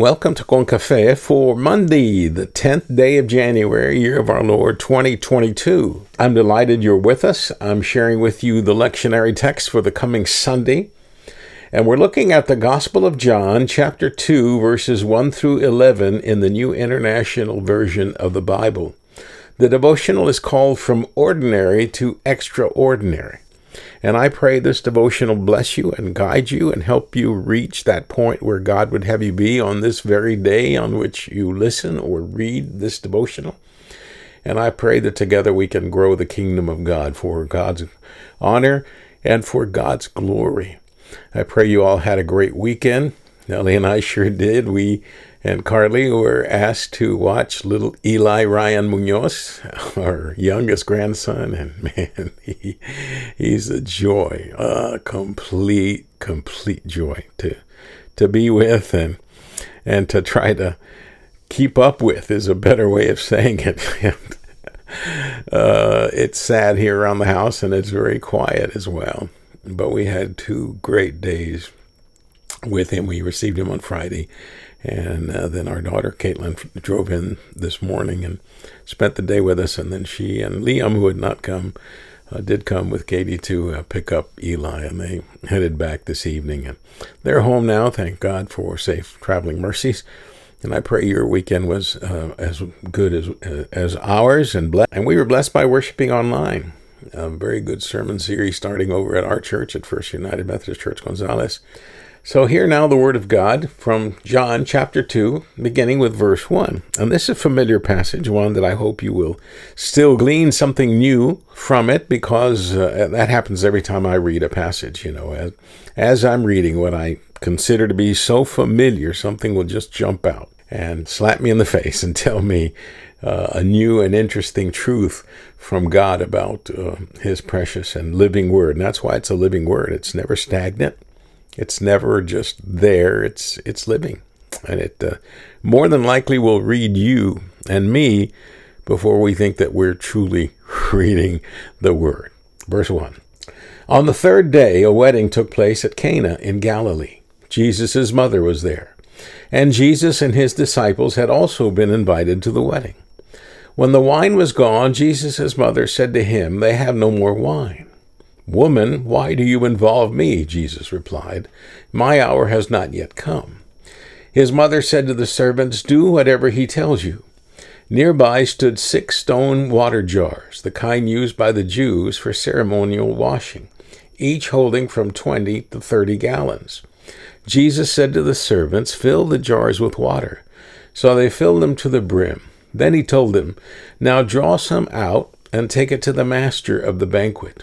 Welcome to Con Cafe for Monday, the 10th day of January, year of our Lord 2022. I'm delighted you're with us. I'm sharing with you the lectionary text for the coming Sunday. And we're looking at the Gospel of John, chapter 2, verses 1 through 11 in the New International Version of the Bible. The devotional is called From Ordinary to Extraordinary. And I pray this devotional bless you and guide you and help you reach that point where God would have you be on this very day on which you listen or read this devotional. And I pray that together we can grow the kingdom of God for God's honor and for God's glory. I pray you all had a great weekend. Nellie and I sure did. We and Carly were asked to watch little Eli Ryan Munoz, our youngest grandson, and man, he, he's a joy, a complete, complete joy to to be with and and to try to keep up with is a better way of saying it. uh, it's sad here around the house, and it's very quiet as well. But we had two great days with him. We received him on Friday, and uh, then our daughter Caitlin drove in this morning and spent the day with us. And then she and Liam, who had not come, uh, did come with Katie to uh, pick up Eli, and they headed back this evening. And they're home now. Thank God for safe traveling mercies. And I pray your weekend was uh, as good as uh, as ours, and blessed. And we were blessed by worshiping online. A very good sermon series starting over at our church at First United Methodist Church Gonzales. So, hear now the Word of God from John chapter 2, beginning with verse 1. And this is a familiar passage, one that I hope you will still glean something new from it, because uh, that happens every time I read a passage. You know, as, as I'm reading what I consider to be so familiar, something will just jump out and slap me in the face and tell me uh, a new and interesting truth from God about uh, His precious and living Word. And that's why it's a living Word, it's never stagnant. It's never just there. It's it's living, and it uh, more than likely will read you and me before we think that we're truly reading the Word. Verse one. On the third day, a wedding took place at Cana in Galilee. Jesus' mother was there, and Jesus and his disciples had also been invited to the wedding. When the wine was gone, Jesus' mother said to him, They have no more wine. Woman, why do you involve me? Jesus replied. My hour has not yet come. His mother said to the servants, Do whatever he tells you. Nearby stood six stone water jars, the kind used by the Jews for ceremonial washing, each holding from twenty to thirty gallons. Jesus said to the servants, Fill the jars with water. So they filled them to the brim. Then he told them, Now draw some out and take it to the master of the banquet.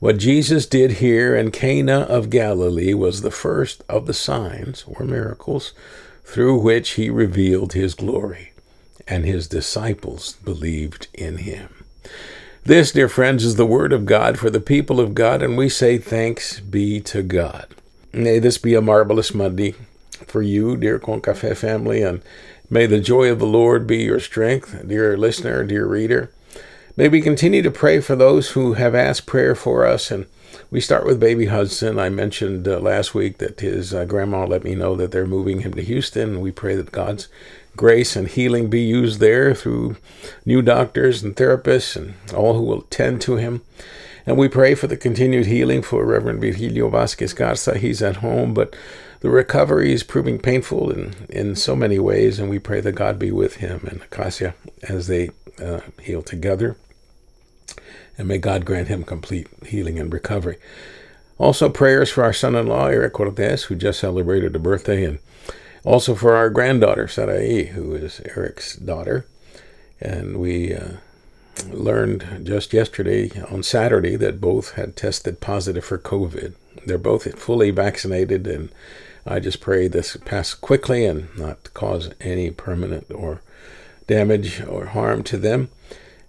What Jesus did here in Cana of Galilee was the first of the signs or miracles through which he revealed his glory, and his disciples believed in him. This, dear friends, is the word of God for the people of God, and we say thanks be to God. May this be a marvelous Monday for you, dear Concafe family, and may the joy of the Lord be your strength, dear listener, dear reader. May we continue to pray for those who have asked prayer for us. And we start with baby Hudson. I mentioned uh, last week that his uh, grandma let me know that they're moving him to Houston. We pray that God's grace and healing be used there through new doctors and therapists and all who will tend to him. And we pray for the continued healing for Reverend Virgilio Vasquez Garza. He's at home, but the recovery is proving painful in, in so many ways, and we pray that God be with him and Acacia as they uh, heal together and may God grant him complete healing and recovery. Also, prayers for our son in law, Eric Cortez, who just celebrated a birthday, and also for our granddaughter, Sarai, who is Eric's daughter. And we uh, learned just yesterday, on Saturday, that both had tested positive for COVID. They're both fully vaccinated, and I just pray this pass quickly and not cause any permanent or damage or harm to them.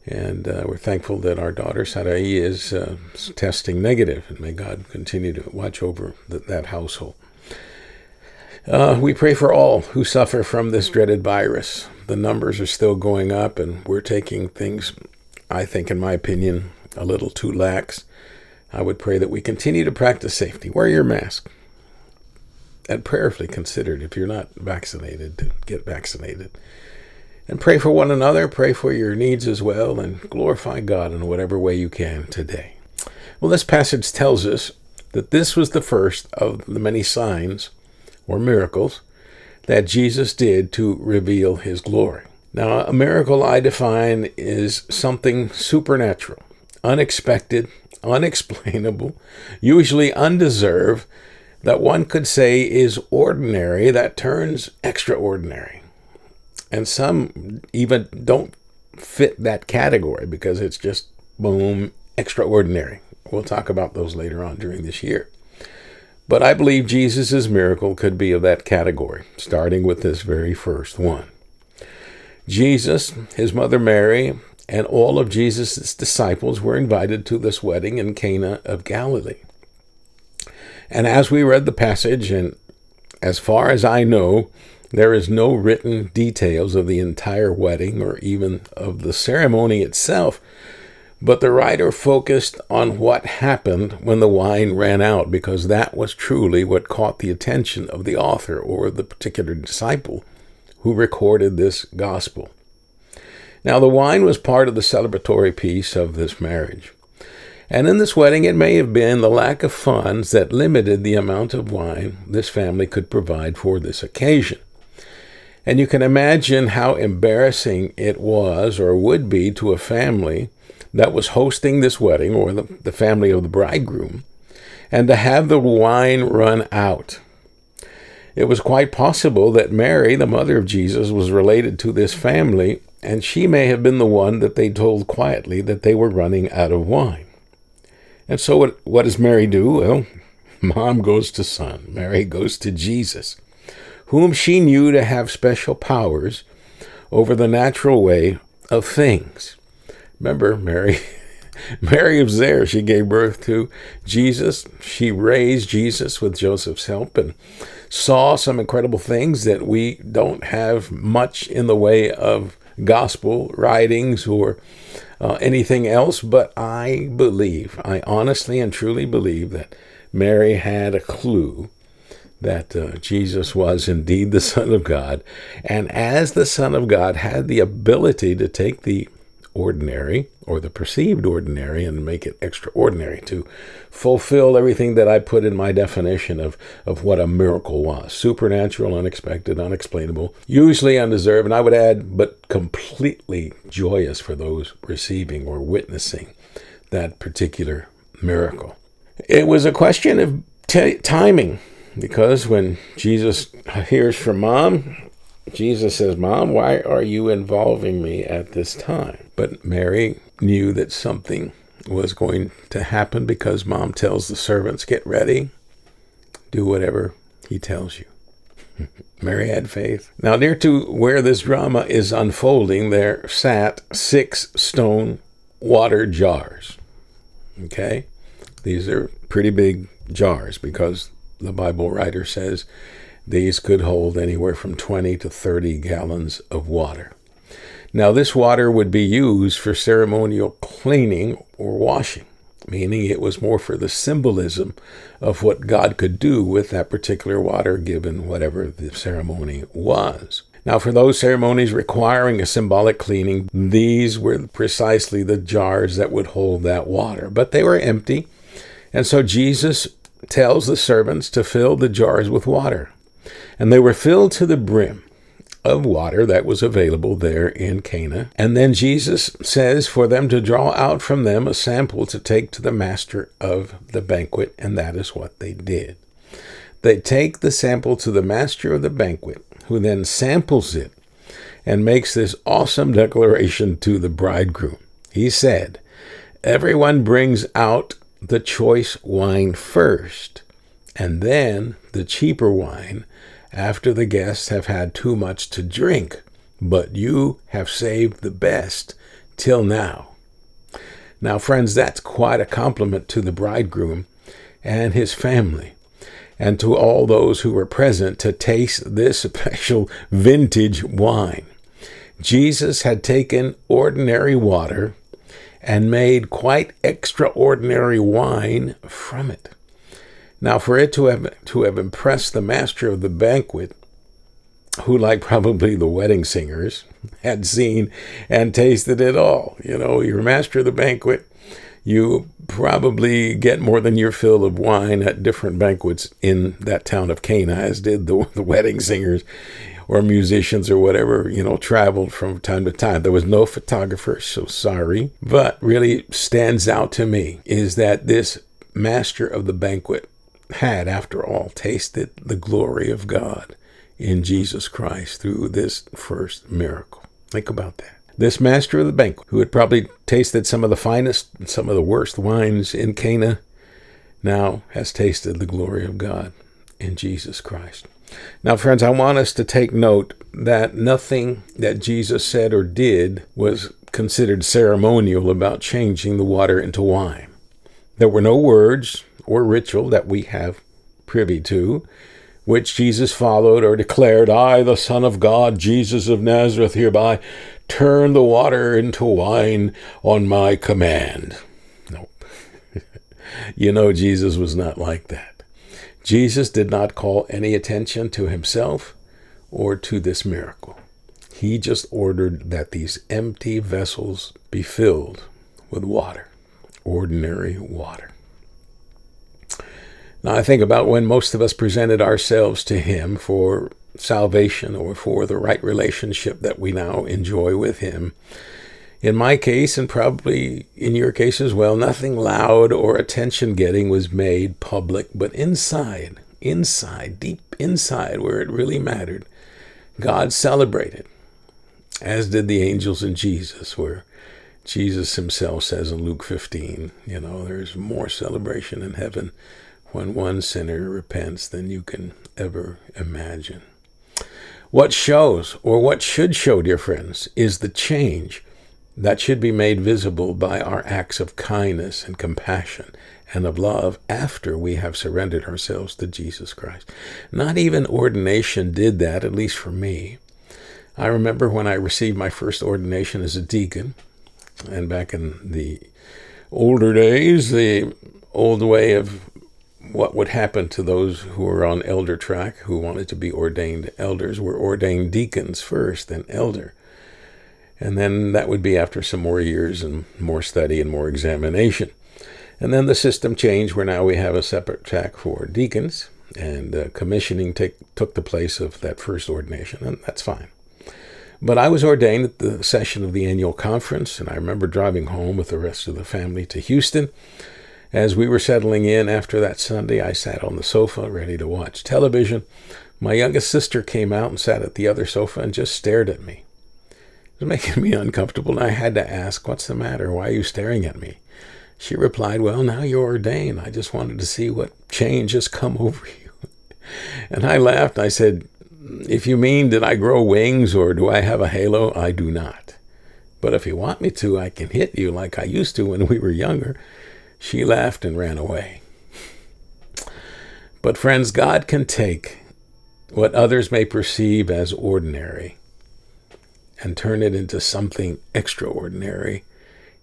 And uh, we're thankful that our daughter Sarai is uh, testing negative, and may God continue to watch over th- that household. Uh, we pray for all who suffer from this dreaded virus. The numbers are still going up, and we're taking things, I think, in my opinion, a little too lax. I would pray that we continue to practice safety. Wear your mask. And prayerfully considered if you're not vaccinated to get vaccinated. And pray for one another, pray for your needs as well, and glorify God in whatever way you can today. Well, this passage tells us that this was the first of the many signs or miracles that Jesus did to reveal his glory. Now, a miracle I define is something supernatural, unexpected, unexplainable, usually undeserved, that one could say is ordinary that turns extraordinary. And some even don't fit that category because it's just boom, extraordinary. We'll talk about those later on during this year. But I believe Jesus' miracle could be of that category, starting with this very first one. Jesus, his mother Mary, and all of Jesus' disciples were invited to this wedding in Cana of Galilee. And as we read the passage, and as far as I know, there is no written details of the entire wedding or even of the ceremony itself, but the writer focused on what happened when the wine ran out because that was truly what caught the attention of the author or the particular disciple who recorded this gospel. Now, the wine was part of the celebratory piece of this marriage. And in this wedding, it may have been the lack of funds that limited the amount of wine this family could provide for this occasion. And you can imagine how embarrassing it was or would be to a family that was hosting this wedding, or the, the family of the bridegroom, and to have the wine run out. It was quite possible that Mary, the mother of Jesus, was related to this family, and she may have been the one that they told quietly that they were running out of wine. And so, what, what does Mary do? Well, mom goes to son, Mary goes to Jesus, whom she knew to have special powers over the natural way of things. Remember, Mary. Mary was there. She gave birth to Jesus. She raised Jesus with Joseph's help and saw some incredible things that we don't have much in the way of gospel writings or uh, anything else. But I believe, I honestly and truly believe that Mary had a clue that uh, Jesus was indeed the Son of God. And as the Son of God, had the ability to take the ordinary or the perceived ordinary and make it extraordinary to fulfill everything that I put in my definition of, of what a miracle was supernatural, unexpected, unexplainable, usually undeserved, and I would add, but completely joyous for those receiving or witnessing that particular miracle. It was a question of t- timing because when Jesus hears from mom, Jesus says, Mom, why are you involving me at this time? But Mary knew that something was going to happen because mom tells the servants, Get ready, do whatever he tells you. Mary had faith. Now, near to where this drama is unfolding, there sat six stone water jars. Okay? These are pretty big jars because the Bible writer says these could hold anywhere from 20 to 30 gallons of water. Now, this water would be used for ceremonial cleaning or washing, meaning it was more for the symbolism of what God could do with that particular water, given whatever the ceremony was. Now, for those ceremonies requiring a symbolic cleaning, these were precisely the jars that would hold that water, but they were empty. And so Jesus tells the servants to fill the jars with water and they were filled to the brim of water that was available there in Cana. And then Jesus says for them to draw out from them a sample to take to the master of the banquet, and that is what they did. They take the sample to the master of the banquet, who then samples it and makes this awesome declaration to the bridegroom. He said, Everyone brings out the choice wine first, and then the cheaper wine after the guests have had too much to drink, but you have saved the best till now. Now, friends, that's quite a compliment to the bridegroom and his family and to all those who were present to taste this special vintage wine. Jesus had taken ordinary water and made quite extraordinary wine from it. Now, for it to have, to have impressed the master of the banquet, who, like probably the wedding singers, had seen and tasted it all. You know, you're master of the banquet, you probably get more than your fill of wine at different banquets in that town of Cana, as did the, the wedding singers or musicians or whatever, you know, traveled from time to time. There was no photographer, so sorry. But really stands out to me is that this master of the banquet had, after all, tasted the glory of God in Jesus Christ through this first miracle. Think about that. This master of the banquet, who had probably tasted some of the finest and some of the worst wines in Cana, now has tasted the glory of God in Jesus Christ. Now, friends, I want us to take note that nothing that Jesus said or did was considered ceremonial about changing the water into wine. There were no words or ritual that we have privy to which Jesus followed or declared, I, the Son of God, Jesus of Nazareth, hereby turn the water into wine on my command. Nope. you know, Jesus was not like that. Jesus did not call any attention to himself or to this miracle. He just ordered that these empty vessels be filled with water, ordinary water. Now, I think about when most of us presented ourselves to Him for salvation or for the right relationship that we now enjoy with Him. In my case, and probably in your case as well, nothing loud or attention getting was made public, but inside, inside, deep inside, where it really mattered, God celebrated, as did the angels and Jesus, where Jesus himself says in Luke 15, you know, there's more celebration in heaven when one sinner repents than you can ever imagine. What shows, or what should show, dear friends, is the change that should be made visible by our acts of kindness and compassion and of love after we have surrendered ourselves to Jesus Christ. Not even ordination did that, at least for me. I remember when I received my first ordination as a deacon, and back in the older days, the old way of what would happen to those who were on elder track who wanted to be ordained elders were ordained deacons first, then elder. And then that would be after some more years and more study and more examination. And then the system changed where now we have a separate track for deacons, and uh, commissioning take, took the place of that first ordination, and that's fine. But I was ordained at the session of the annual conference, and I remember driving home with the rest of the family to Houston as we were settling in after that Sunday, I sat on the sofa ready to watch television. My youngest sister came out and sat at the other sofa and just stared at me. Was making me uncomfortable, and I had to ask, What's the matter? Why are you staring at me? She replied, Well, now you're ordained. I just wanted to see what change has come over you. And I laughed. I said, If you mean, did I grow wings or do I have a halo? I do not. But if you want me to, I can hit you like I used to when we were younger. She laughed and ran away. But, friends, God can take what others may perceive as ordinary and turn it into something extraordinary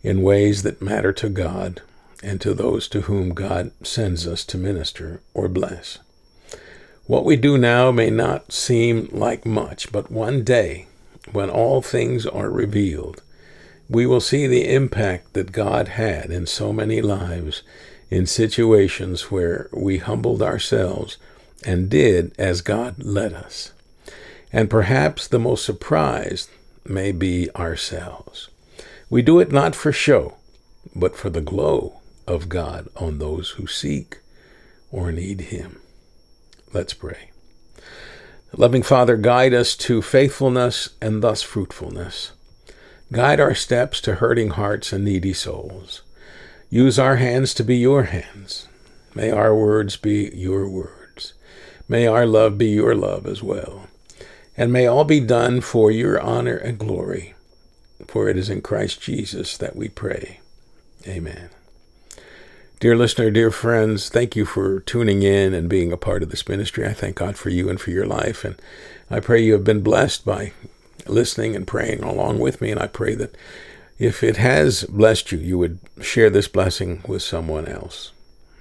in ways that matter to God and to those to whom God sends us to minister or bless. What we do now may not seem like much, but one day, when all things are revealed, we will see the impact that God had in so many lives in situations where we humbled ourselves and did as God led us. And perhaps the most surprised may be ourselves. We do it not for show, but for the glow of God on those who seek or need Him. Let's pray. Loving Father, guide us to faithfulness and thus fruitfulness. Guide our steps to hurting hearts and needy souls. Use our hands to be your hands. May our words be your words. May our love be your love as well. And may all be done for your honor and glory. For it is in Christ Jesus that we pray. Amen. Dear listener, dear friends, thank you for tuning in and being a part of this ministry. I thank God for you and for your life. And I pray you have been blessed by listening and praying along with me. And I pray that if it has blessed you, you would share this blessing with someone else.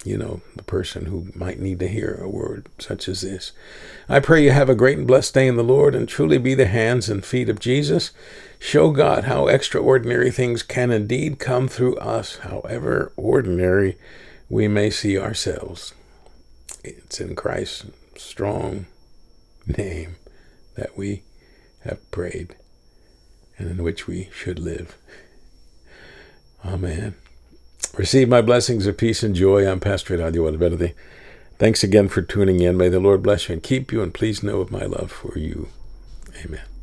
You know, the person who might need to hear a word such as this. I pray you have a great and blessed day in the Lord and truly be the hands and feet of Jesus. Show God how extraordinary things can indeed come through us, however ordinary we may see ourselves. It's in Christ's strong name that we have prayed and in which we should live. Amen. Receive my blessings of peace and joy. I'm Pastor Eladio Valverde. Thanks again for tuning in. May the Lord bless you and keep you, and please know of my love for you. Amen.